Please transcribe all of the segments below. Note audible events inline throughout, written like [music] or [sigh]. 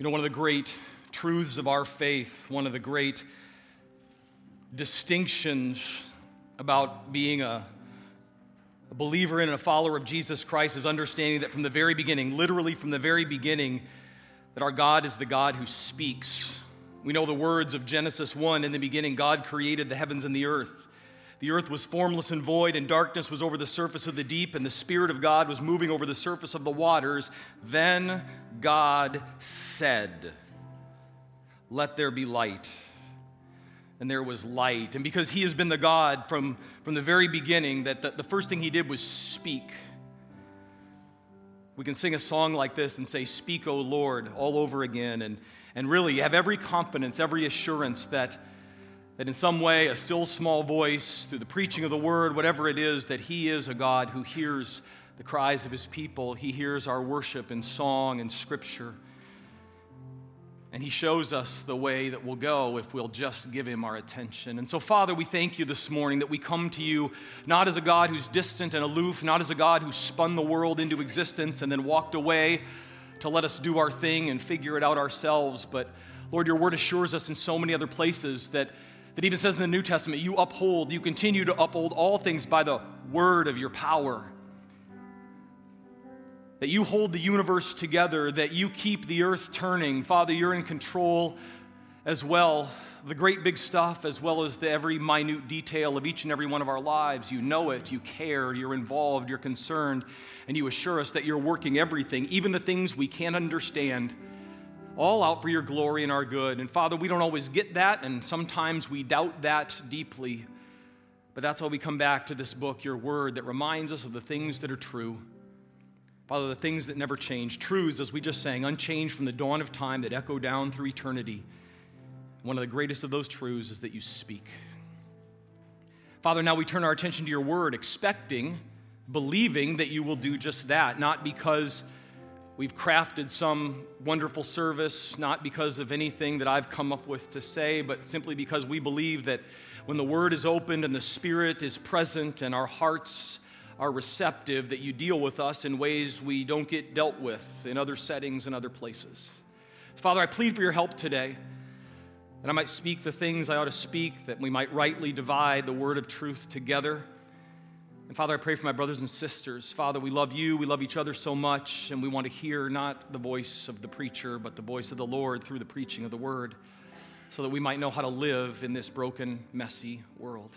You know, one of the great truths of our faith, one of the great distinctions about being a, a believer and a follower of Jesus Christ is understanding that from the very beginning, literally from the very beginning, that our God is the God who speaks. We know the words of Genesis 1 in the beginning, God created the heavens and the earth. The earth was formless and void, and darkness was over the surface of the deep, and the Spirit of God was moving over the surface of the waters. Then God said, Let there be light. And there was light. And because He has been the God from, from the very beginning, that the, the first thing He did was speak. We can sing a song like this and say, Speak, O Lord, all over again. And, and really have every confidence, every assurance that that in some way, a still small voice, through the preaching of the word, whatever it is, that He is a God who hears the cries of His people. He hears our worship in song and scripture. And He shows us the way that we'll go if we'll just give Him our attention. And so, Father, we thank you this morning that we come to you not as a God who's distant and aloof, not as a God who spun the world into existence and then walked away to let us do our thing and figure it out ourselves, but Lord, your word assures us in so many other places that that even says in the New Testament, you uphold, you continue to uphold all things by the word of your power. That you hold the universe together, that you keep the earth turning. Father, you're in control as well, the great big stuff, as well as the every minute detail of each and every one of our lives. You know it, you care, you're involved, you're concerned, and you assure us that you're working everything, even the things we can't understand all out for your glory and our good. And Father, we don't always get that, and sometimes we doubt that deeply. But that's why we come back to this book, your word, that reminds us of the things that are true. Father, the things that never change, truths, as we just sang, unchanged from the dawn of time that echo down through eternity. One of the greatest of those truths is that you speak. Father, now we turn our attention to your word, expecting, believing that you will do just that, not because We've crafted some wonderful service, not because of anything that I've come up with to say, but simply because we believe that when the Word is opened and the Spirit is present and our hearts are receptive, that you deal with us in ways we don't get dealt with in other settings and other places. Father, I plead for your help today, that I might speak the things I ought to speak, that we might rightly divide the word of truth together. And Father, I pray for my brothers and sisters. Father, we love you. We love each other so much, and we want to hear not the voice of the preacher, but the voice of the Lord through the preaching of the word, so that we might know how to live in this broken, messy world.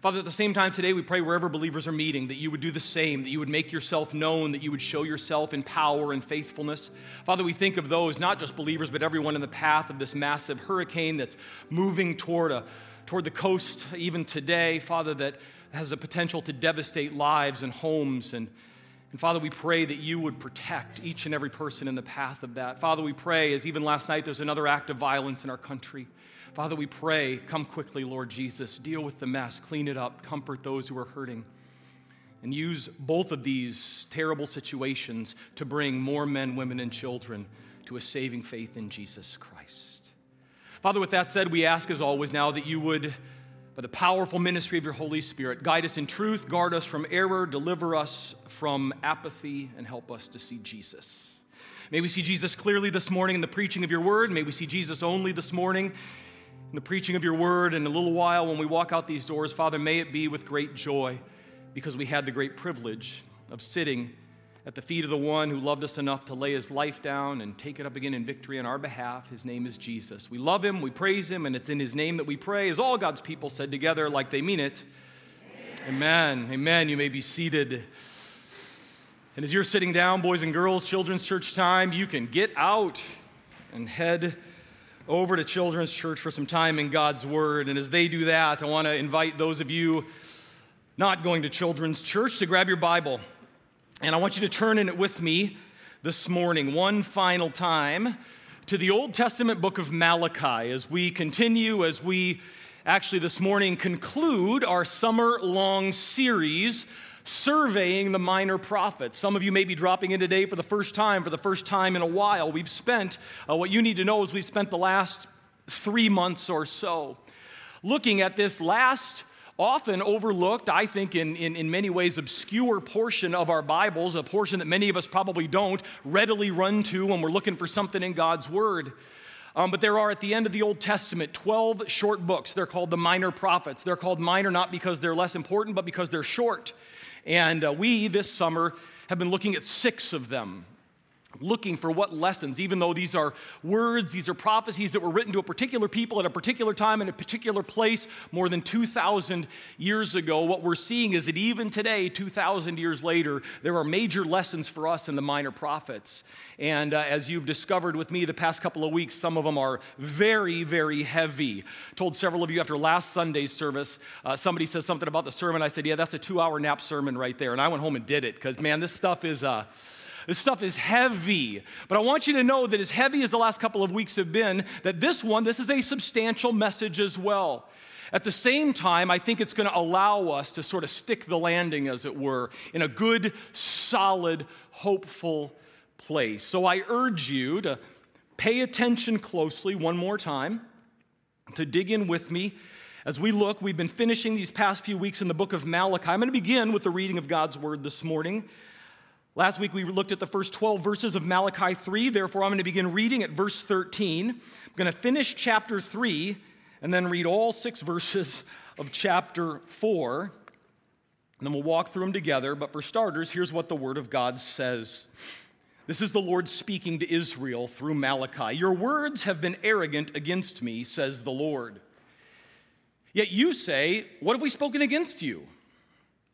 Father, at the same time today, we pray wherever believers are meeting that you would do the same, that you would make yourself known, that you would show yourself in power and faithfulness. Father, we think of those, not just believers, but everyone in the path of this massive hurricane that's moving toward, a, toward the coast even today. Father, that has the potential to devastate lives and homes. And, and Father, we pray that you would protect each and every person in the path of that. Father, we pray, as even last night there's another act of violence in our country. Father, we pray, come quickly, Lord Jesus. Deal with the mess, clean it up, comfort those who are hurting. And use both of these terrible situations to bring more men, women, and children to a saving faith in Jesus Christ. Father, with that said, we ask as always now that you would by the powerful ministry of your Holy Spirit. Guide us in truth, guard us from error, deliver us from apathy, and help us to see Jesus. May we see Jesus clearly this morning in the preaching of your word. May we see Jesus only this morning in the preaching of your word. In a little while, when we walk out these doors, Father, may it be with great joy because we had the great privilege of sitting at the feet of the one who loved us enough to lay his life down and take it up again in victory on our behalf. His name is Jesus. We love him, we praise him, and it's in his name that we pray, as all God's people said together, like they mean it. Amen. Amen. Amen. You may be seated. And as you're sitting down, boys and girls, children's church time, you can get out and head over to children's church for some time in God's Word. And as they do that, I want to invite those of you not going to children's church to grab your Bible and I want you to turn in it with me this morning, one final time, to the Old Testament book of Malachi as we continue, as we actually this morning conclude our summer long series surveying the minor prophets. Some of you may be dropping in today for the first time, for the first time in a while. We've spent, uh, what you need to know is we've spent the last three months or so looking at this last often overlooked, I think, in, in, in, many ways, obscure portion of our Bibles, a portion that many of us probably don't readily run to when we're looking for something in God's Word. Um, but there are at the end of the Old Testament 12 short books. They're called the minor prophets. They're called minor not because they're less important, but because they're short. And uh, we, this summer, have been looking at six of them looking for what lessons, even though these are words, these are prophecies that were written to a particular people at a particular time in a particular place more than 2,000 years ago, what we're seeing is that even today, 2,000 years later, there are major lessons for us in the minor prophets. And uh, as you've discovered with me the past couple of weeks, some of them are very, very heavy. I told several of you after last Sunday's service, uh, somebody said something about the sermon. I said, Yeah, that's a two hour nap sermon right there. And I went home and did it because, man, this stuff is. Uh, this stuff is heavy. But I want you to know that as heavy as the last couple of weeks have been, that this one, this is a substantial message as well. At the same time, I think it's going to allow us to sort of stick the landing, as it were, in a good, solid, hopeful place. So I urge you to pay attention closely one more time, to dig in with me. As we look, we've been finishing these past few weeks in the book of Malachi. I'm going to begin with the reading of God's word this morning. Last week we looked at the first 12 verses of Malachi 3. Therefore, I'm going to begin reading at verse 13. I'm going to finish chapter 3 and then read all six verses of chapter 4. And then we'll walk through them together. But for starters, here's what the Word of God says. This is the Lord speaking to Israel through Malachi. Your words have been arrogant against me, says the Lord. Yet you say, What have we spoken against you?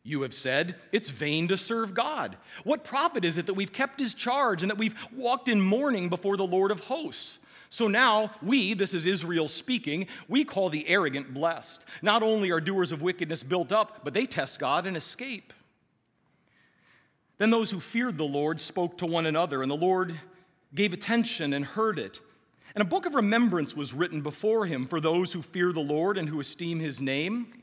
You have said, it's vain to serve God. What profit is it that we've kept his charge and that we've walked in mourning before the Lord of hosts? So now we, this is Israel speaking, we call the arrogant blessed. Not only are doers of wickedness built up, but they test God and escape. Then those who feared the Lord spoke to one another, and the Lord gave attention and heard it. And a book of remembrance was written before him for those who fear the Lord and who esteem his name.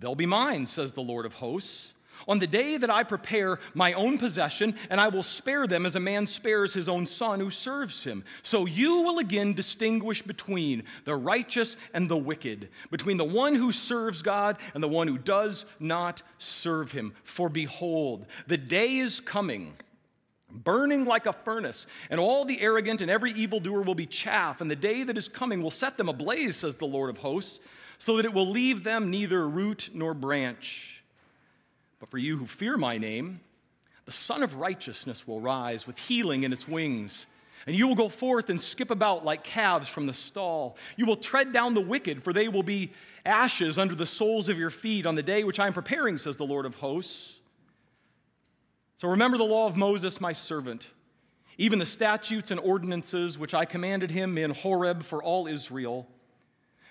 They'll be mine, says the Lord of hosts, on the day that I prepare my own possession, and I will spare them as a man spares his own son who serves him. So you will again distinguish between the righteous and the wicked, between the one who serves God and the one who does not serve him. For behold, the day is coming burning like a furnace, and all the arrogant and every evildoer will be chaff, and the day that is coming will set them ablaze, says the Lord of hosts so that it will leave them neither root nor branch. But for you who fear my name, the Sun of Righteousness will rise with healing in its wings. And you will go forth and skip about like calves from the stall. You will tread down the wicked, for they will be ashes under the soles of your feet on the day which I am preparing, says the Lord of hosts. So remember the law of Moses, my servant, even the statutes and ordinances which I commanded him in Horeb for all Israel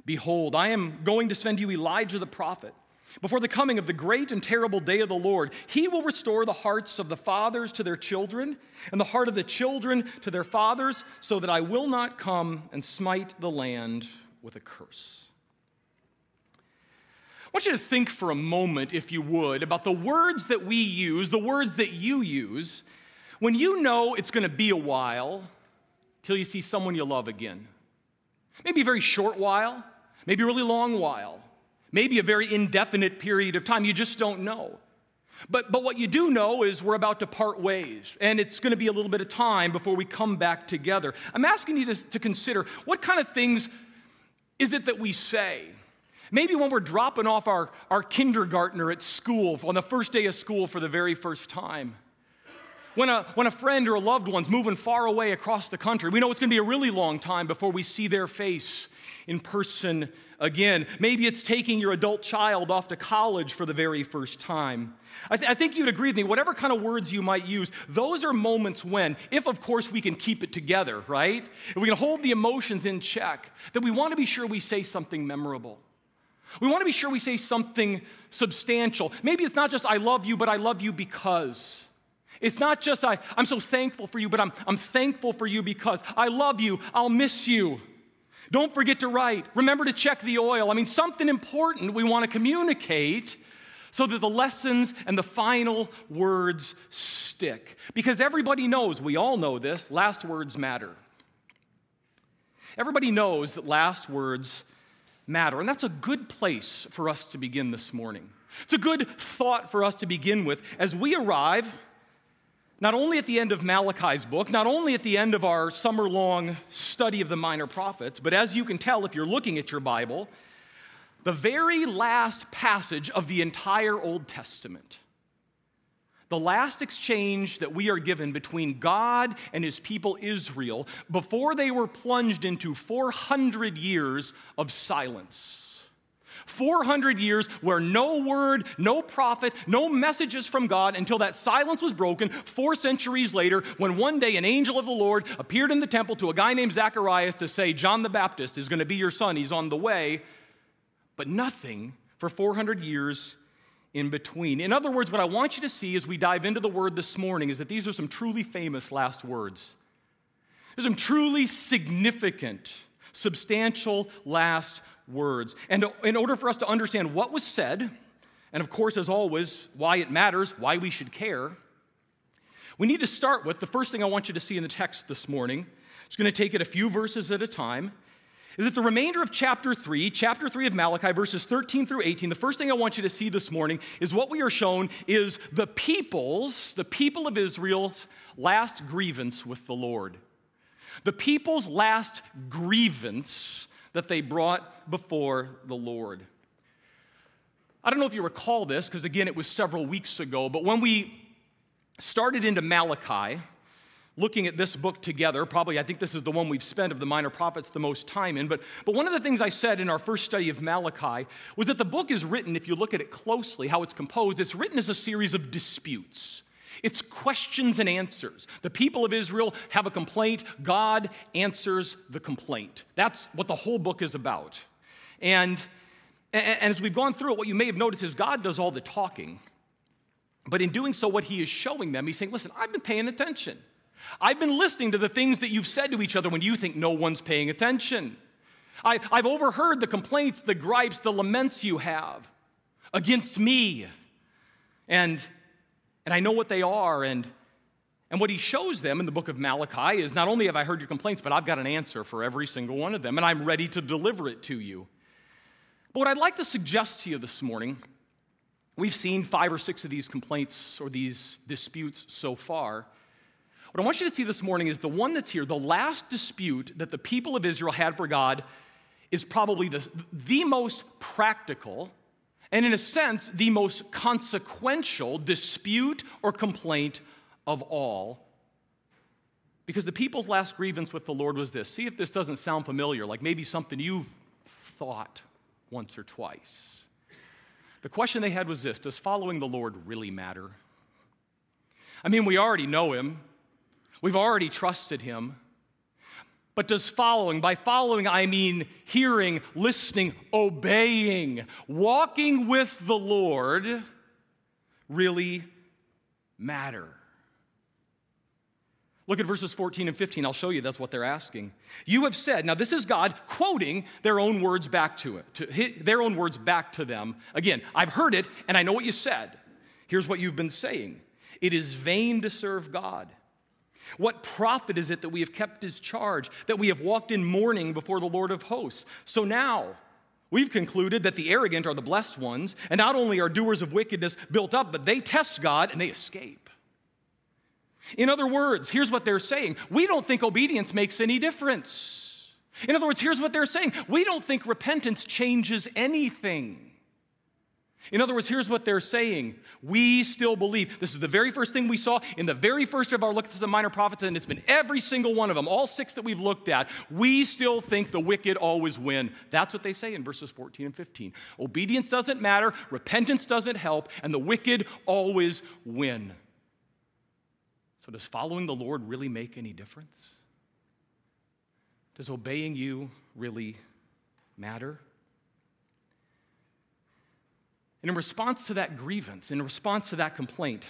Behold, I am going to send you Elijah the prophet. Before the coming of the great and terrible day of the Lord, he will restore the hearts of the fathers to their children, and the heart of the children to their fathers, so that I will not come and smite the land with a curse. I want you to think for a moment, if you would, about the words that we use, the words that you use, when you know it's going to be a while till you see someone you love again. Maybe a very short while, maybe a really long while, maybe a very indefinite period of time. You just don't know. But, but what you do know is we're about to part ways, and it's going to be a little bit of time before we come back together. I'm asking you to, to consider what kind of things is it that we say? Maybe when we're dropping off our, our kindergartner at school on the first day of school for the very first time. When a, when a friend or a loved one's moving far away across the country, we know it's going to be a really long time before we see their face in person again. Maybe it's taking your adult child off to college for the very first time. I, th- I, think you'd agree with me, whatever kind of words you might use, those are moments when, if of course we can keep it together, right? If we can hold the emotions in check, that we want to be sure we say something memorable. We want to be sure we say something substantial. Maybe it's not just, I love you, but I love you because. It's not just, I, I'm so thankful for you, but I'm, I'm thankful for you because I love you, I'll miss you. Don't forget to write. Remember to check the oil. I mean, something important we want to communicate so that the lessons and the final words stick. Because everybody knows, we all know this, last words matter. Everybody knows that last words matter. And that's a good place for us to begin this morning. It's a good thought for us to begin with as we arrive not only at the end of Malachi's book, not only at the end of our summer long study of the minor prophets, but as you can tell if you're looking at your Bible, the very last passage of the entire Old Testament. The last exchange that we are given between God and his people Israel before they were plunged into 400 years of silence. 400 years where no word, no prophet, no messages from God until that silence was broken four centuries later when one day an angel of the Lord appeared in the temple to a guy named Zacharias to say, John the Baptist is going to be your son, he's on the way. But nothing for 400 years in between. In other words, what I want you to see as we dive into the word this morning is that these are some truly famous last words. There's some truly significant, substantial last words. And in order for us to understand what was said, and of course, as always, why it matters, why we should care, we need to start with the first thing I want you to see in the text this morning. It's going to take it a few verses at a time. Is that the remainder of chapter 3, chapter 3 of Malachi, verses 13 through 18, the first thing I want you to see this morning is what we are shown is the people's, the people of Israel's last grievance with the Lord. The people's last grievance that they brought before the Lord. I don't know if you recall this, because again, it was several weeks ago, but when we started into Malachi, looking at this book together, probably I think this is the one we've spent of the minor prophets the most time in, but, but one of the things I said in our first study of Malachi was that the book is written, if you look at it closely, how it's composed, it's written as a series of disputes. It's questions and answers. The people of Israel have a complaint, God answers the complaint. That's what the whole book is about. And, and as we've gone through it, what you may have noticed is God does all the talking. But in doing so, what he is showing them, he's saying, Listen, I've been paying attention. I've been listening to the things that you've said to each other when you think no one's paying attention. I, have overheard the complaints, the gripes, the laments you have against me. And and I know what they are. And, and what he shows them in the book of Malachi is not only have I heard your complaints, but I've got an answer for every single one of them, and I'm ready to deliver it to you. But what I'd like to suggest to you this morning, we've seen five or six of these complaints or these disputes so far. What I want you to see this morning is the one that's here, the last dispute that the people of Israel had for God, is probably the, the most practical and in a sense, the most consequential dispute or complaint of all. Because the people's last grievance with the Lord was this. See if this doesn't sound familiar, like maybe something you've thought once or twice. The question they had was this Does following the Lord really matter? I mean, we already know him, we've already trusted him. But does following, by following I mean hearing, listening, obeying, walking with the Lord, really matter? Look at verses 14 and 15. I'll show you that's what they're asking. You have said, now this is God quoting their own words back to it, to their own words back to them. Again, I've heard it and I know what you said. Here's what you've been saying It is vain to serve God. What profit is it that we have kept his charge, that we have walked in mourning before the Lord of hosts? So now, We've concluded that the arrogant are the blessed ones, and not only are doers of wickedness built up, but they test God and they escape. In other words, here's what they're saying we don't think obedience makes any difference. In other words, here's what they're saying we don't think repentance changes anything. In other words, here's what they're saying. We still believe. This is the very first thing we saw in the very first of our look at the minor prophets, and it's been every single one of them, all six that we've looked at. We still think the wicked always win. That's what they say in verses 14 and 15. Obedience doesn't matter, repentance doesn't help, and the wicked always win. So, does following the Lord really make any difference? Does obeying you really matter? And in response to that grievance, in response to that complaint,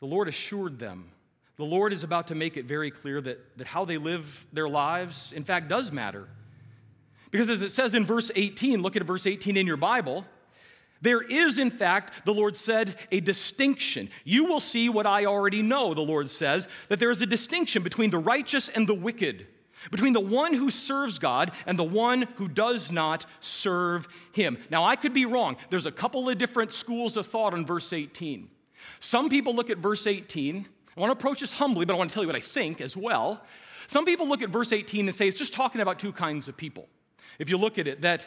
the Lord assured them. The Lord is about to make it very clear that, that how they live their lives, in fact, does matter. Because as it says in verse 18, look at verse 18 in your Bible, there is, in fact, the Lord said, a distinction. You will see what I already know, the Lord says, that there is a distinction between the righteous and the wicked between the one who serves God and the one who does not serve him. Now, I could be wrong. There's a couple of different schools of thought on verse 18. Some people look at verse 18. I want to approach this humbly, but I want to tell you what I think as well. Some people look at verse 18 and say it's just talking about two kinds of people. If you look at it, that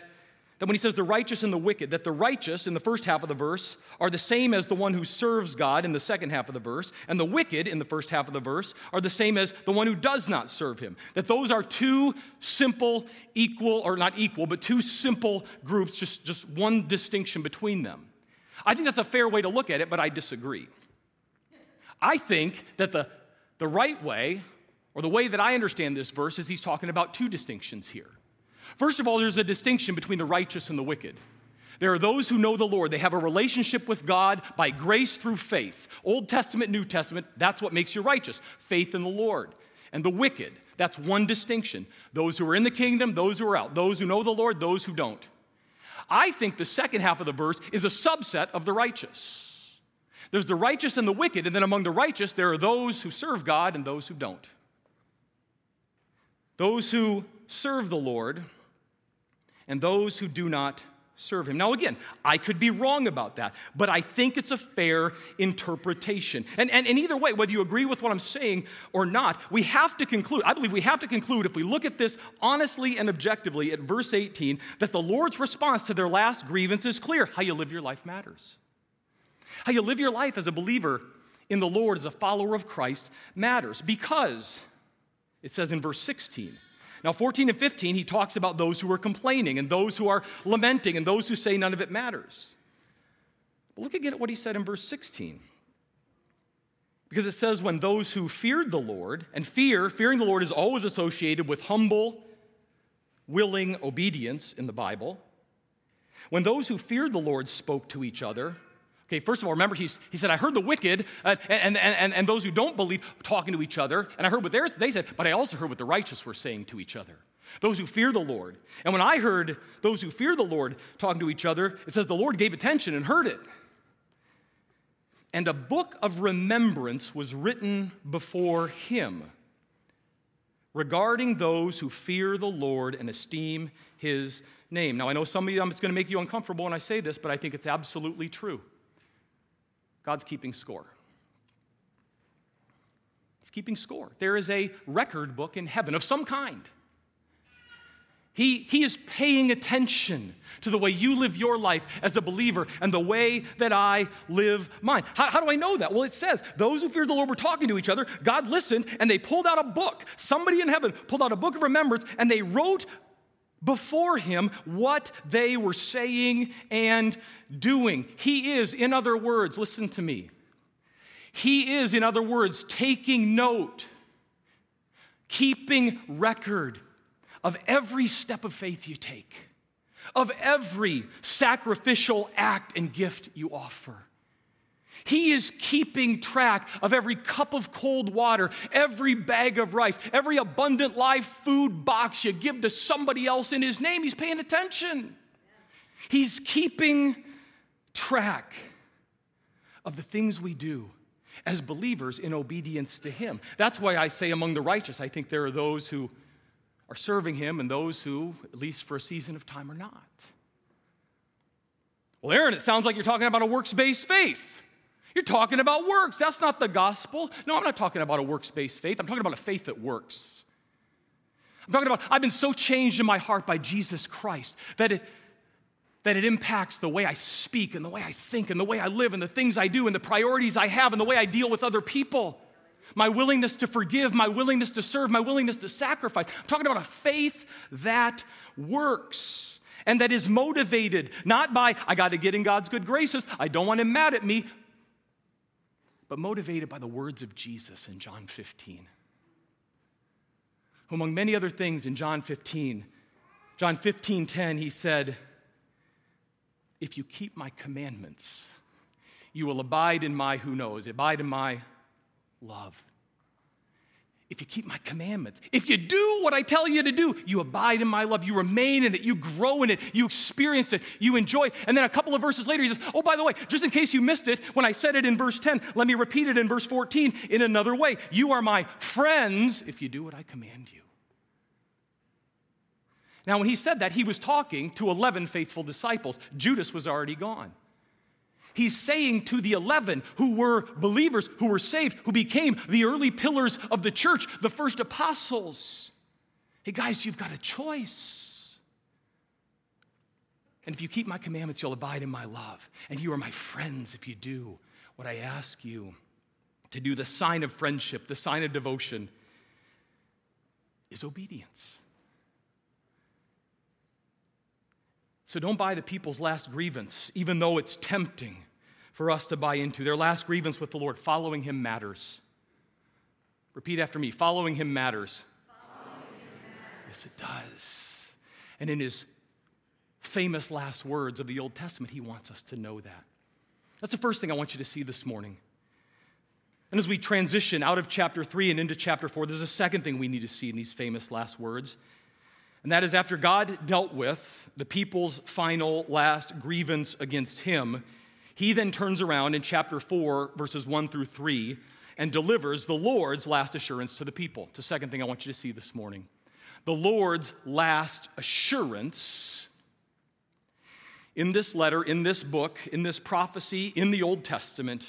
that when he says the righteous and the wicked, that the righteous in the first half of the verse are the same as the one who serves God in the second half of the verse, and the wicked in the first half of the verse are the same as the one who does not serve him. That those are two simple, equal, or not equal, but two simple groups, just, just one distinction between them. I think that's a fair way to look at it, but I disagree. I think that the, the right way, or the way that I understand this verse, is he's talking about two distinctions here. First of all, there's a distinction between the righteous and the wicked. There are those who know the Lord. They have a relationship with God by grace through faith. Old Testament, New Testament, that's what makes you righteous faith in the Lord. And the wicked, that's one distinction. Those who are in the kingdom, those who are out. Those who know the Lord, those who don't. I think the second half of the verse is a subset of the righteous. There's the righteous and the wicked, and then among the righteous, there are those who serve God and those who don't. Those who serve the Lord and those who do not serve him. Now, again, I could be wrong about that, but I think it's a fair interpretation. And, and, and either way, whether you agree with what I'm saying or not, we have to conclude, I believe we have to conclude, if we look at this honestly and objectively at verse 18, that the Lord's response to their last grievance is clear. How you live your life matters. How you live your life as a believer in the Lord, as a follower of Christ, matters because it says in verse 16, now, 14 and 15, he talks about those who are complaining and those who are lamenting and those who say none of it matters. But look again at what he said in verse 16. Because it says, when those who feared the Lord, and fear, fearing the Lord is always associated with humble, willing obedience in the Bible. When those who feared the Lord spoke to each other, Okay, first of all, remember he said, I heard the wicked uh, and, and, and, and those who don't believe talking to each other, and I heard what they said, but I also heard what the righteous were saying to each other. Those who fear the Lord. And when I heard those who fear the Lord talking to each other, it says the Lord gave attention and heard it. And a book of remembrance was written before him regarding those who fear the Lord and esteem his name. Now, I know some of you, it's going to make you uncomfortable when I say this, but I think it's absolutely true. God's keeping score. He's keeping score. There is a record book in heaven of some kind. He, he is paying attention to the way you live your life as a believer and the way that I live mine. How, how, do I know that? Well, it says those who feared the Lord were talking to each other. God listened and they pulled out a book. Somebody in heaven pulled out a book of remembrance and they wrote before him what they were saying and doing. He is, in other words, listen to me. He is, in other words, taking note, keeping record of every step of faith you take, of every sacrificial act and gift you offer. He is keeping track of every cup of cold water, every bag of rice, every abundant live food box you give to somebody else in His name. He's paying attention. He's keeping track of the things we do as believers in obedience to Him. That's why I say among the righteous, I think there are those who are serving Him and those who, at least for a season of time, are not. Well, Aaron, it sounds like you're talking about a works based faith. You're talking about works. That's not the gospel. No, I'm not talking about a works based faith. I'm talking about a faith that works. I'm talking about, I've been so changed in my heart by Jesus Christ that it, that it impacts the way I speak and the way I think and the way I live and the things I do and the priorities I have and the way I deal with other people. My willingness to forgive, my willingness to serve, my willingness to sacrifice. I'm talking about a faith that works and that is motivated not by, I got to get in God's good graces, I don't want him mad at me, but motivated by the words of Jesus in John 15. Who, among many other things in John 15, John 15 10, he said, If you keep my commandments, you will abide in my, who knows, abide in my love if you keep my commandments. If you do what I tell you to do, you abide in my love, you remain in it, you grow in it, you experience it, you enjoy it. And then a couple of verses later, he says, Oh, by the way, just in case you missed it, when I said it in verse 10, let me repeat it in verse 14 in another way. You are my friends if you do what I command you. Now, when he said that, he was talking to 11 faithful disciples. Judas was already gone. He's saying to the 11 who were believers, who were saved, who became the early pillars of the church, the first apostles hey, guys, you've got a choice. And if you keep my commandments, you'll abide in my love. And you are my friends if you do what I ask you to do. The sign of friendship, the sign of devotion is obedience. So don't buy the people's last grievance, even though it's tempting for us to buy into. Their last grievance with the Lord, following Him matters. Repeat after me following Him matters. Following him matters. Yes, it does. And in His famous last words of the Old Testament, He wants us to know that. That's the first thing I want you to see this morning. And as we transition out of chapter 3 and into chapter 4, there's a second thing we need to see in these famous last words. And that is after God dealt with the people's final last grievance against him, he then turns around in chapter 4, verses 1 through 3, and delivers the Lord's last assurance to the people. It's the second thing I want you to see this morning. The Lord's last assurance in this letter, in this book, in this prophecy, in the Old Testament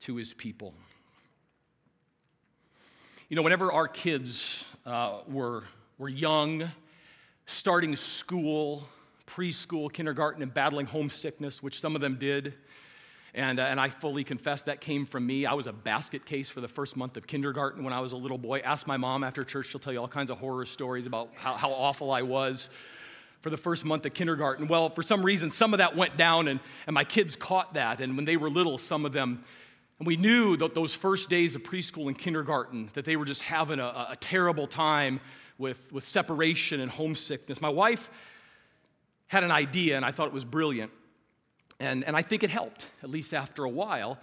to his people. You know, whenever our kids uh, were were young, starting school, preschool, kindergarten, and battling homesickness, which some of them did. And, uh, and I fully confess that came from me. I was a basket case for the first month of kindergarten when I was a little boy. Ask my mom after church, she'll tell you all kinds of horror stories about how, how awful I was for the first month of kindergarten. Well, for some reason, some of that went down, and, and my kids caught that. And when they were little, some of them, and we knew that those first days of preschool and kindergarten, that they were just having a, a terrible time with, with separation and homesickness. My wife had an idea, and I thought it was brilliant. And, and I think it helped, at least after a while.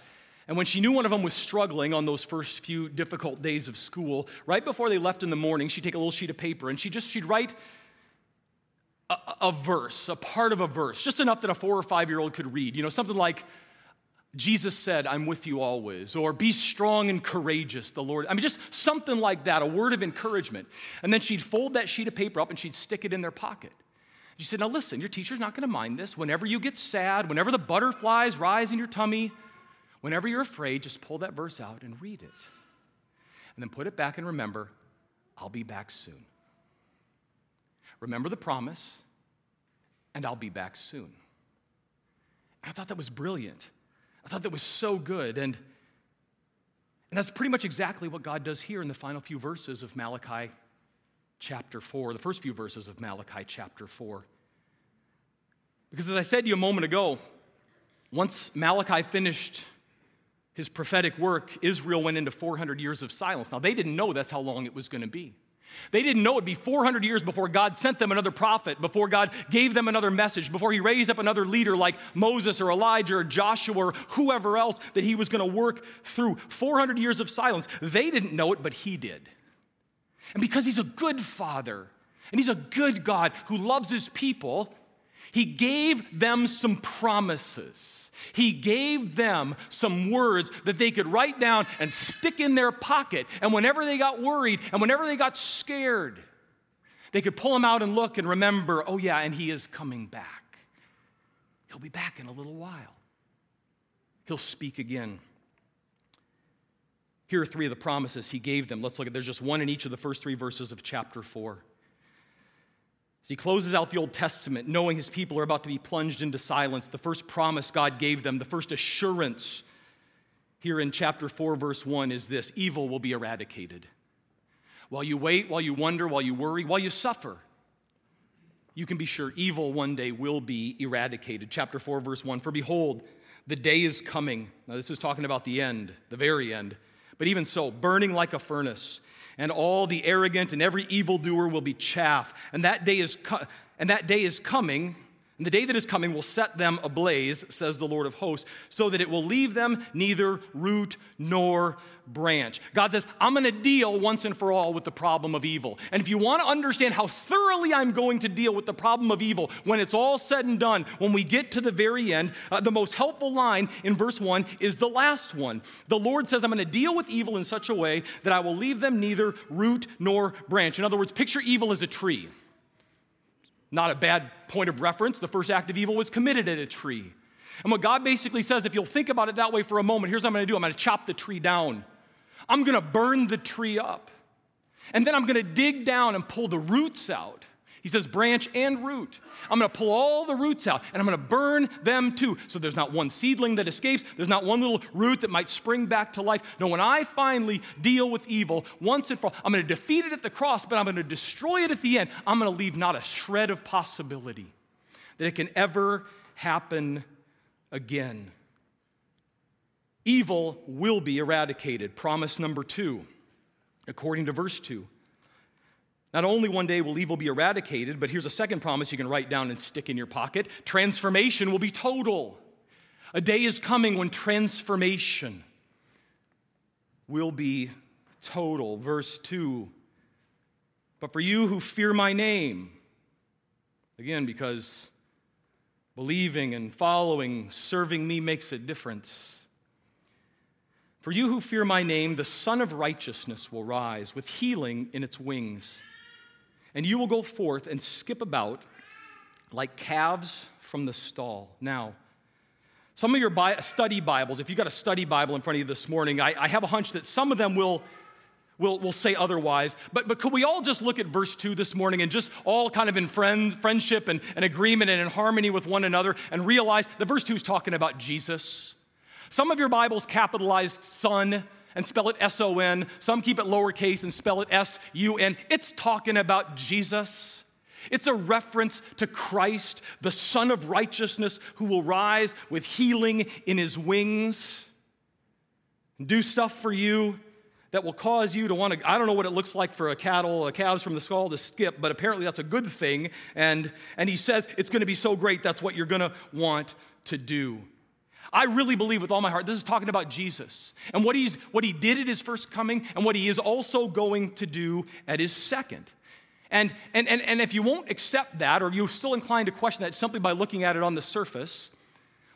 And when she knew one of them was struggling on those first few difficult days of school, right before they left in the morning, she'd take a little sheet of paper and she just she'd write a, a verse, a part of a verse, just enough that a four or five year old could read. You know, something like, Jesus said, I'm with you always, or be strong and courageous, the Lord. I mean, just something like that, a word of encouragement. And then she'd fold that sheet of paper up and she'd stick it in their pocket. She said, Now listen, your teacher's not going to mind this. Whenever you get sad, whenever the butterflies rise in your tummy, whenever you're afraid, just pull that verse out and read it. And then put it back and remember, I'll be back soon. Remember the promise, and I'll be back soon. And I thought that was brilliant. I thought that was so good. And, and that's pretty much exactly what God does here in the final few verses of Malachi chapter 4, the first few verses of Malachi chapter 4. Because as I said to you a moment ago, once Malachi finished his prophetic work, Israel went into 400 years of silence. Now, they didn't know that's how long it was going to be. They didn't know it'd be 400 years before God sent them another prophet, before God gave them another message, before He raised up another leader like Moses or Elijah or Joshua or whoever else that He was going to work through. 400 years of silence. They didn't know it, but He did. And because He's a good Father and He's a good God who loves His people, He gave them some promises. He gave them some words that they could write down and stick in their pocket. And whenever they got worried and whenever they got scared, they could pull them out and look and remember, oh, yeah, and he is coming back. He'll be back in a little while. He'll speak again. Here are three of the promises he gave them. Let's look at there's just one in each of the first three verses of chapter 4. As he closes out the Old Testament, knowing his people are about to be plunged into silence, the first promise God gave them, the first assurance here in chapter 4, verse 1 is this evil will be eradicated. While you wait, while you wonder, while you worry, while you suffer, you can be sure evil one day will be eradicated. Chapter 4, verse 1 For behold, the day is coming. Now, this is talking about the end, the very end. But even so, burning like a furnace and all the arrogant and every evildoer will be chaff. And that day is, co- and that day is coming, and the day that is coming will set them ablaze, says the Lord of hosts, so that it will leave them neither root nor branch. God says, I'm going to deal once and for all with the problem of evil. And if you want to understand how thoroughly I'm going to deal with the problem of evil when it's all said and done, when we get to the very end, uh, the most helpful line in verse 1 is the last one. The Lord says, I'm going to deal with evil in such a way that I will leave them neither root nor branch. In other words, picture evil as a tree. Not a bad point of reference. The first act of evil was committed at a tree. And what God basically says, if you'll think about it that way for a moment, here's what I'm going to do I'm going to chop the tree down. I'm going to burn the tree up. And then I'm going to dig down and pull the roots out. He says branch and root. I'm going to pull all the roots out and I'm going to burn them too. So there's not one seedling that escapes. There's not one little root that might spring back to life. No, when I finally deal with evil once and for all, I'm going to defeat it at the cross, but I'm going to destroy it at the end. I'm going to leave not a shred of possibility that it can ever happen again. Evil will be eradicated. Promise number two, according to verse 2. Not only one day will evil be eradicated, but here's a second promise you can write down and stick in your pocket transformation will be total. A day is coming when transformation will be total. Verse 2 But for you who fear my name, again, because believing and following, serving me makes a difference. For you who fear my name, the Sun of Righteousness will rise with healing in its wings and you will go forth and skip about like calves from the stall. Now, some of your study Bibles, if you've got a study Bible in front of you this morning, I, I have a hunch that some of them will, will, will say otherwise. But, but could we all just look at verse 2 this morning and just all kind of in friend, friendship and, and agreement and in harmony with one another and realize that verse 2 is talking about Jesus? Some of your Bibles capitalized Son and spell it S O N. Some keep it lowercase and spell it S U N. It's talking about Jesus. It's a reference to Christ, the Son of Righteousness, who will rise with healing in his wings, and do stuff for you that will cause you to want to. I don't know what it looks like for a cattle, a calves from the skull to skip, but apparently that's a good thing. And, and he says it's going to be so great, that's what you're going to want to do. I really believe with all my heart, this is talking about Jesus and what, he's, what he did at his first coming and what he is also going to do at his second. And, and, and, and if you won't accept that, or you're still inclined to question that simply by looking at it on the surface,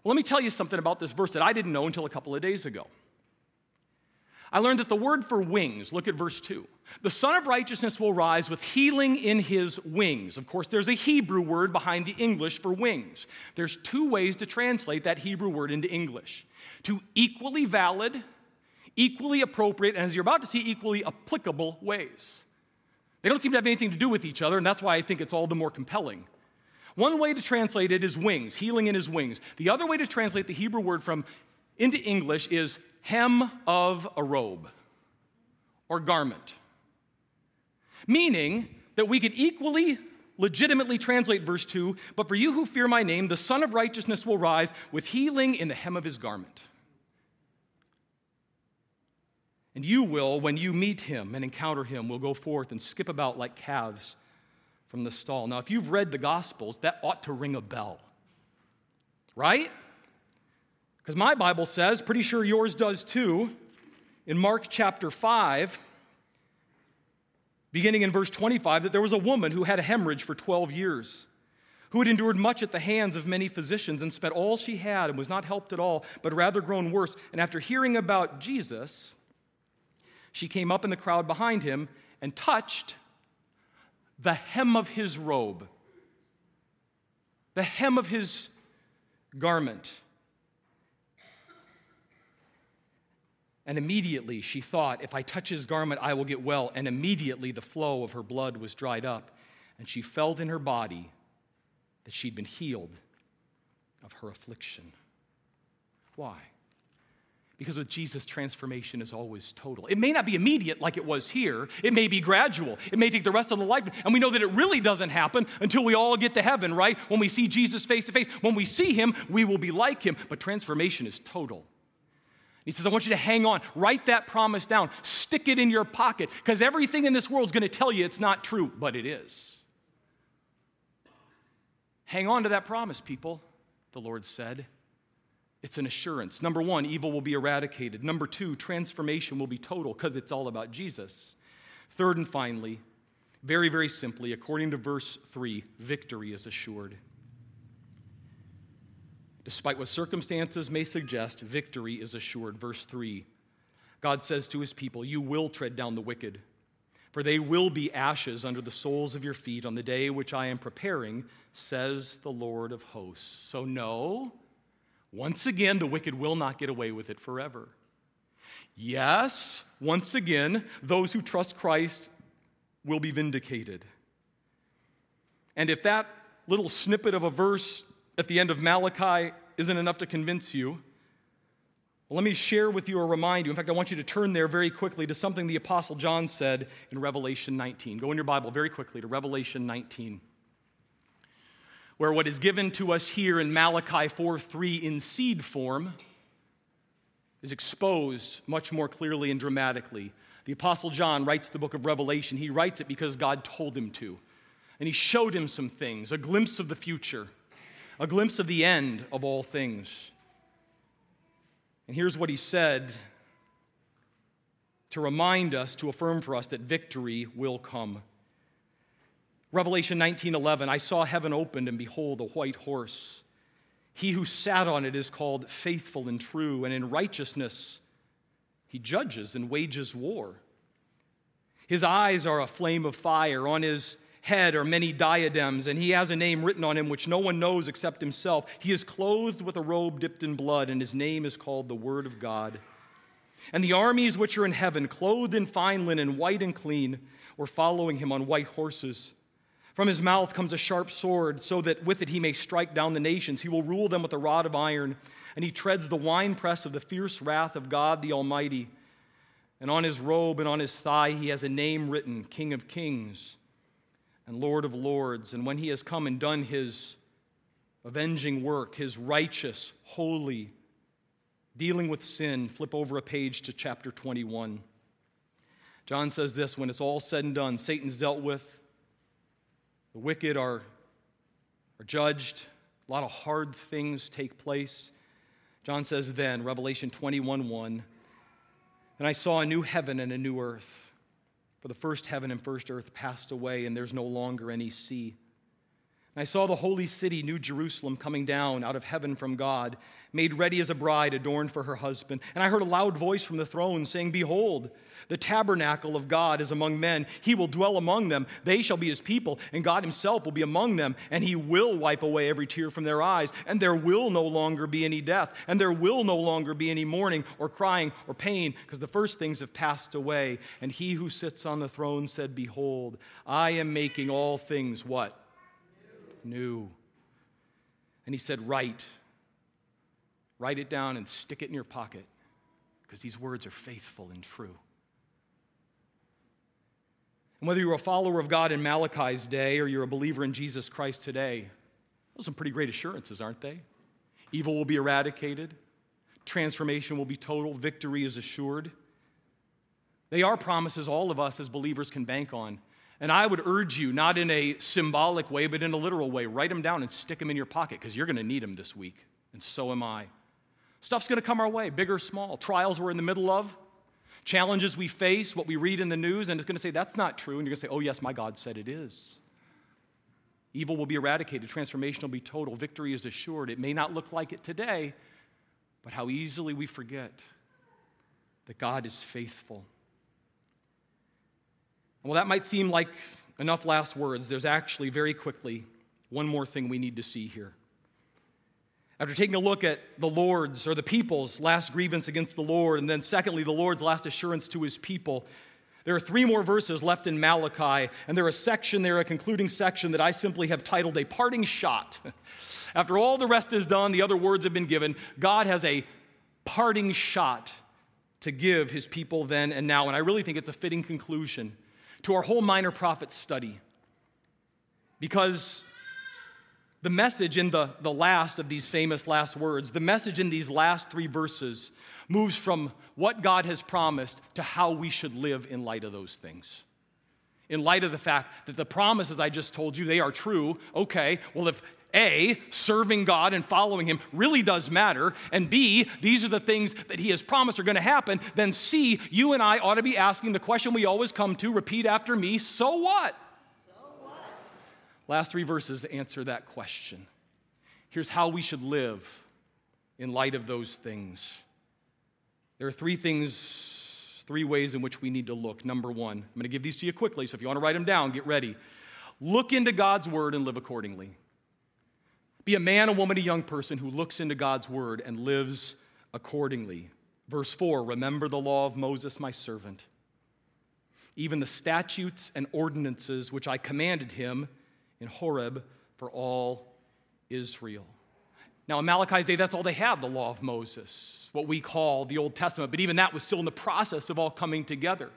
well, let me tell you something about this verse that I didn't know until a couple of days ago. I learned that the word for wings, look at verse 2. The Sun of Righteousness will rise with healing in his wings. Of course, there's a Hebrew word behind the English for wings. There's two ways to translate that Hebrew word into English two equally valid, equally appropriate, and as you're about to see, equally applicable ways. They don't seem to have anything to do with each other, and that's why I think it's all the more compelling. One way to translate it is wings, healing in his wings. The other way to translate the Hebrew word from into English is hem of a robe or garment. Meaning that we could equally legitimately translate verse 2 But for you who fear my name, the Sun of Righteousness will rise with healing in the hem of his garment. And you will, when you meet him and encounter him, will go forth and skip about like calves from the stall. Now, if you've read the Gospels, that ought to ring a bell, right? Because my Bible says, pretty sure yours does too, in Mark chapter 5, beginning in verse 25, that there was a woman who had a hemorrhage for 12 years, who had endured much at the hands of many physicians and spent all she had and was not helped at all, but rather grown worse. And after hearing about Jesus, she came up in the crowd behind him and touched the hem of his robe, the hem of his garment. And immediately she thought, if I touch his garment, I will get well. And immediately the flow of her blood was dried up, and she felt in her body that she'd been healed of her affliction. Why? Because with Jesus, transformation is always total. It may not be immediate like it was here, it may be gradual. It may take the rest of the life. And we know that it really doesn't happen until we all get to heaven, right? When we see Jesus face to face. When we see him, we will be like him. But transformation is total. He says, I want you to hang on, write that promise down, stick it in your pocket, because everything in this world is going to tell you it's not true, but it is. Hang on to that promise, people, the Lord said. It's an assurance. Number one, evil will be eradicated. Number two, transformation will be total because it's all about Jesus. Third and finally, very, very simply, according to verse three, victory is assured. Despite what circumstances may suggest, victory is assured. Verse 3 God says to his people, You will tread down the wicked. for they will be ashes under the soles of your feet on the day which I am preparing, says the Lord of hosts. So, no, once again, the wicked will not get away with it forever. Yes, once again, those who trust Christ will be vindicated. And if that little snippet of a verse at the end of Malachi isn't enough to convince you, let me share with you or remind you. In fact, I want you to turn there very quickly to something the Apostle John said in Revelation 19. Go in your Bible very quickly to Revelation 19, where what is given to us here in Malachi 4 3 in seed form is exposed much more clearly and dramatically. The Apostle John writes the book of Revelation. He writes it because God told him to. And he showed him some things, a glimpse of the future, a glimpse of the end of all things. And here's what he said to remind us, to affirm for us that victory will come. Revelation 19:11 I saw heaven opened and behold a white horse. He who sat on it is called faithful and true and in righteousness he judges and wages war. His eyes are a flame of fire on his head are many diadems, and he has a name written on him which no one knows except himself. He is clothed with a robe dipped in blood, and his name is called the Word of God. And the armies which are in heaven, clothed in fine linen, white and clean, were following him on white horses. From his mouth comes a sharp sword, so that with it he may strike down the nations. He will rule them with a rod of iron, and he treads the winepress of the fierce wrath of God the Almighty. And on his robe and on his thigh he has a name written King of Kings and Lord of Lords. And when he has come and done his avenging work, his righteous, holy, dealing with sin, flip over a page to chapter 21. John says this when it's all said and done, Satan's dealt with, the wicked are, are judged, a lot of hard things take place. John says then, Revelation 21 1, and I saw a new heaven and a new earth. For the first heaven and first earth passed away, and there's no longer any sea. And I saw the holy city, New Jerusalem, coming down out of heaven from God, made ready as a bride adorned for her husband. And I heard a loud voice from the throne saying, Behold, the tabernacle of God is among men. He will dwell among them. They shall be his people, and God himself will be among them, and he will wipe away every tear from their eyes. And there will no longer be any death, and there will no longer be any mourning or crying or pain, because the first things have passed away. And he who sits on the throne said, Behold, I am making all things what? New. And he said, Write. Write it down and stick it in your pocket because these words are faithful and true. And whether you're a follower of God in Malachi's day or you're a believer in Jesus Christ today, those are some pretty great assurances, aren't they? Evil will be eradicated, transformation will be total, victory is assured. They are promises all of us as believers can bank on. And I would urge you, not in a symbolic way, but in a literal way, write them down and stick them in your pocket because you're going to need them this week. And so am I. Stuff's going to come our way, big or small. Trials we're in the middle of, challenges we face, what we read in the news, and it's going to say, that's not true. And you're going to say, oh, yes, my God said it is. Evil will be eradicated, transformation will be total, victory is assured. It may not look like it today, but how easily we forget that God is faithful. Well, that might seem like enough last words. There's actually, very quickly, one more thing we need to see here. After taking a look at the Lord's or the people's last grievance against the Lord, and then secondly, the Lord's last assurance to his people, there are three more verses left in Malachi, and there are a section there, a concluding section that I simply have titled A Parting Shot. [laughs] After all the rest is done, the other words have been given, God has a parting shot to give his people then and now. And I really think it's a fitting conclusion to our whole minor prophet study. Because the message in the, the last of these famous last words, the message in these last three verses, moves from what God has promised to how we should live in light of those things. In light of the fact that the promises I just told you, they are true. Okay, well, if A, serving God and following Him really does matter, and B, these are the things that He has promised are going to happen, then C, you and I ought to be asking the question we always come to repeat after me so what? Last three verses to answer that question. Here's how we should live in light of those things. There are three things Three ways in which we need to look. Number one, I'm going to give these to you quickly, so if you want to write them down, get ready. Look into God's word and live accordingly. Be a man, a woman, a young person who looks into God's word and lives accordingly. Verse 4 Remember the law of Moses, my servant, even the statutes and ordinances which I commanded him in Horeb for all Israel. Now, in Malachi's day, that's all they had the law of Moses, what we call the Old Testament. But even that was still in the process of all coming together.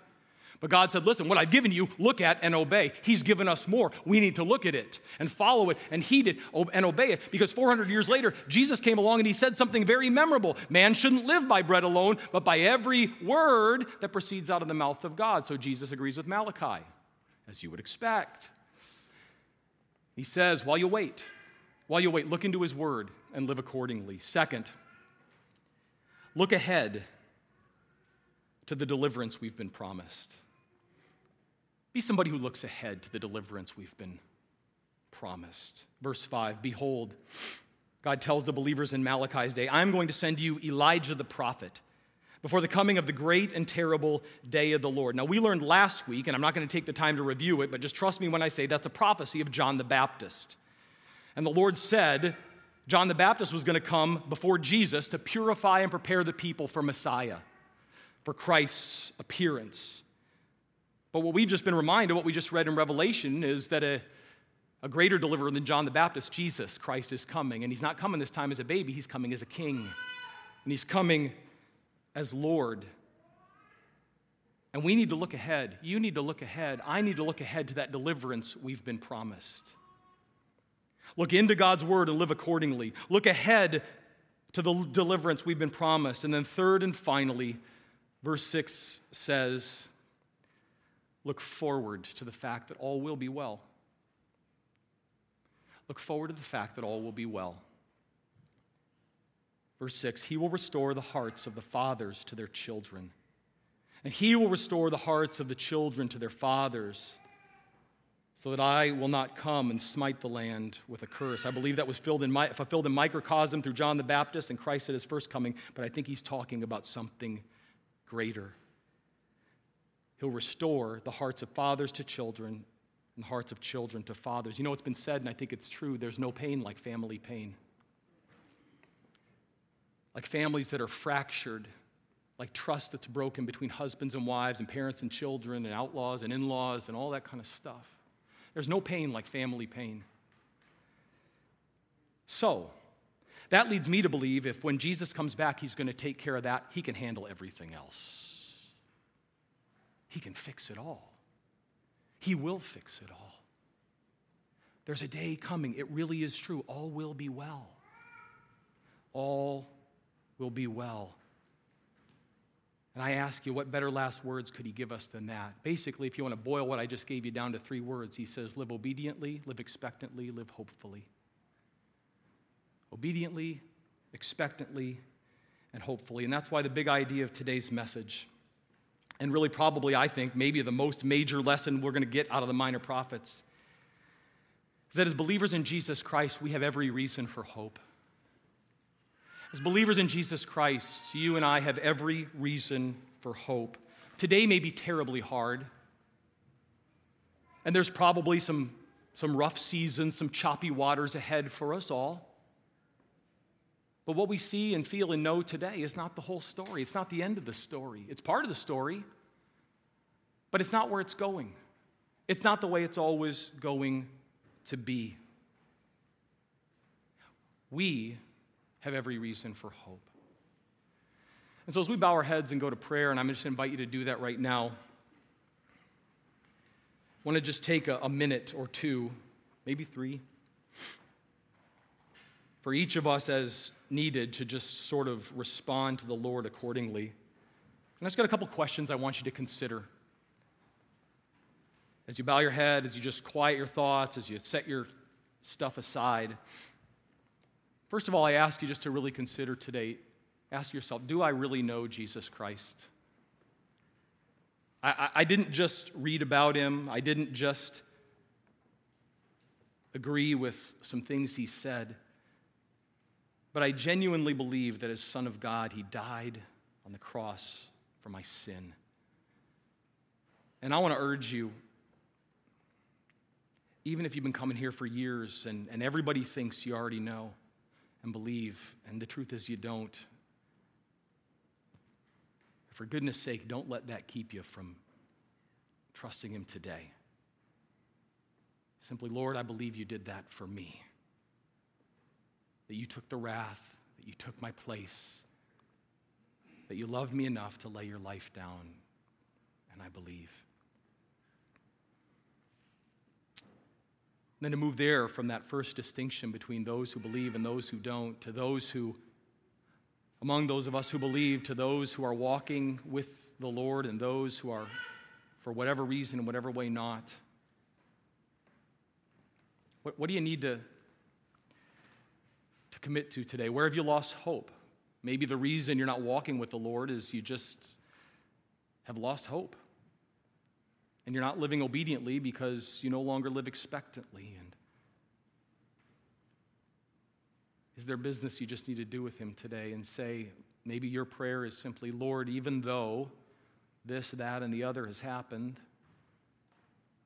But God said, Listen, what I've given you, look at and obey. He's given us more. We need to look at it and follow it and heed it and obey it. Because 400 years later, Jesus came along and he said something very memorable Man shouldn't live by bread alone, but by every word that proceeds out of the mouth of God. So Jesus agrees with Malachi, as you would expect. He says, While you wait, while you wait, look into his word and live accordingly. Second, look ahead to the deliverance we've been promised. Be somebody who looks ahead to the deliverance we've been promised. Verse 5 Behold, God tells the believers in Malachi's day, I'm going to send you Elijah the prophet before the coming of the great and terrible day of the Lord. Now, we learned last week, and I'm not going to take the time to review it, but just trust me when I say that's a prophecy of John the Baptist. And the Lord said, John the Baptist was going to come before Jesus to purify and prepare the people for Messiah, for Christ's appearance. But what we've just been reminded, what we just read in Revelation, is that a, a greater deliverer than John the Baptist, Jesus Christ, is coming. And he's not coming this time as a baby, he's coming as a king. And he's coming as Lord. And we need to look ahead. You need to look ahead. I need to look ahead to that deliverance we've been promised. Look into God's word and live accordingly. Look ahead to the deliverance we've been promised. And then, third and finally, verse 6 says, Look forward to the fact that all will be well. Look forward to the fact that all will be well. Verse 6 He will restore the hearts of the fathers to their children, and He will restore the hearts of the children to their fathers, so that I will not come and smite the land with a curse. I believe that was filled in, fulfilled in microcosm through John the Baptist and Christ at his first coming, but I think he's talking about something greater. He'll restore the hearts of fathers to children and hearts of children to fathers. You know, it's been said, and I think it's true there's no pain like family pain like families that are fractured, like trust that's broken between husbands and wives, and parents and children, and outlaws and in laws, and all that kind of stuff. There's no pain like family pain. So, that leads me to believe if when Jesus comes back, he's going to take care of that, he can handle everything else. He can fix it all. He will fix it all. There's a day coming, it really is true. All will be well. All will be well. And I ask you, what better last words could he give us than that? Basically, if you want to boil what I just gave you down to three words, he says, live obediently, live expectantly, live hopefully. Obediently, expectantly, and hopefully. And that's why the big idea of today's message, and really probably, I think, maybe the most major lesson we're going to get out of the minor prophets, is that as believers in Jesus Christ, we have every reason for hope. As believers in Jesus Christ, you and I have every reason for hope. Today may be terribly hard, and there's probably some, some rough seasons, some choppy waters ahead for us all. But what we see and feel and know today is not the whole story. It's not the end of the story. It's part of the story, but it's not where it's going. It's not the way it's always going to be. We have every reason for hope. And so, as we bow our heads and go to prayer, and I'm just going to invite you to do that right now, I want to just take a, a minute or two, maybe three, for each of us as needed to just sort of respond to the Lord accordingly. And I just got a couple questions I want you to consider. As you bow your head, as you just quiet your thoughts, as you set your stuff aside, First of all, I ask you just to really consider today ask yourself do I really know Jesus Christ? I, I, didn't just read about him, I didn't just agree with some things he said, but I genuinely believe that as Son of God, he died on the cross for my sin. And I want to urge you, even if you've been coming here for years and, and everybody thinks you already know and believe, and the truth is you don't, for goodness sake, don't let that keep you from trusting Him today. Simply, Lord, I believe you did that for me. That you took the wrath, that you took my place, that you loved me enough to lay your life down, and I believe. Then to move there from that first distinction between those who believe and those who don't, to those who, among those of us who believe, to those who are walking with the Lord and those who are, for whatever reason, in whatever way, not. What, what do you need to, to commit to today? Where have you lost hope? Maybe the reason you're not walking with the Lord is you just have lost hope. And you're not living obediently because you no longer live expectantly. And is there business you just need to do with Him today and say, maybe your prayer is simply, Lord, even though this, that, and the other has happened,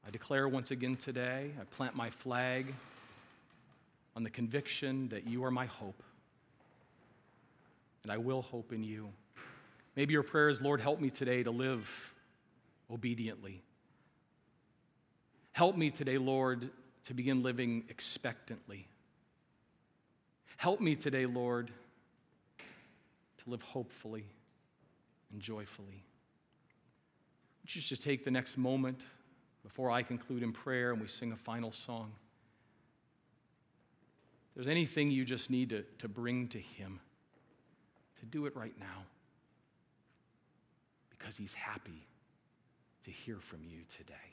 I declare once again today, I plant my flag on the conviction that you are my hope. And I will hope in you. Maybe your prayer is, Lord, help me today to live obediently. Help me today, Lord, to begin living expectantly. Help me today, Lord, to live hopefully and joyfully. Would you just take the next moment before I conclude in prayer and we sing a final song. If there's anything you just need to, to bring to Him, to do it right now. Because He's happy to hear from you today.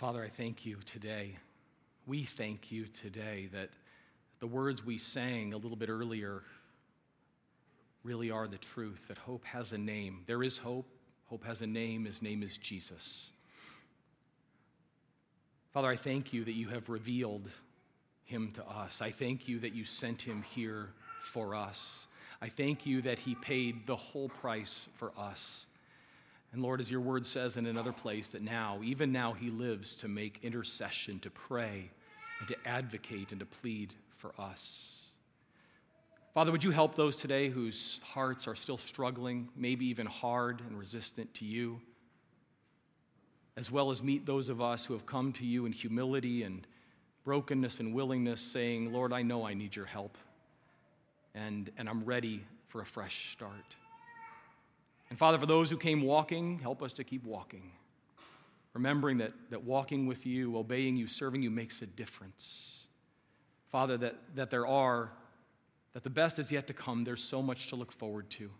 Father, I thank you today. We thank you today that the words we sang a little bit earlier really are the truth, that hope has a name. There is hope. Hope has a name. His name is Jesus. Father, I thank you that you have revealed him to us. I thank you that you sent him here for us. I thank you that he paid the whole price for us. And Lord, as your word says in another place, that now, even now, he lives to make intercession, to pray, and to advocate and to plead for us. Father, would you help those today whose hearts are still struggling, maybe even hard and resistant to you, as well as meet those of us who have come to you in humility and brokenness and willingness, saying, Lord, I know I need your help, and, and I'm ready for a fresh start. And Father, for those who came walking, help us to keep walking. Remembering that, that walking with you, obeying you, serving you makes a difference. Father, that, that there are, that the best is yet to come. There's so much to look forward to.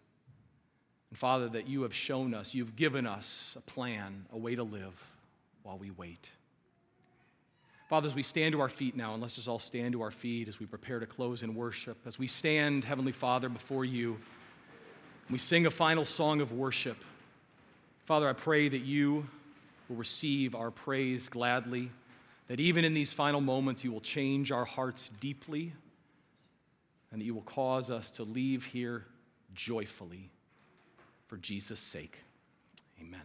And Father, that you have shown us, you've given us a plan, a way to live while we wait. Father, as we stand to our feet now, and let's just all stand to our feet as we prepare to close in worship, as we stand, Heavenly Father, before you. We sing a final song of worship. Father, I pray that you will receive our praise gladly, that even in these final moments, you will change our hearts deeply, and that you will cause us to leave here joyfully for Jesus' sake. Amen.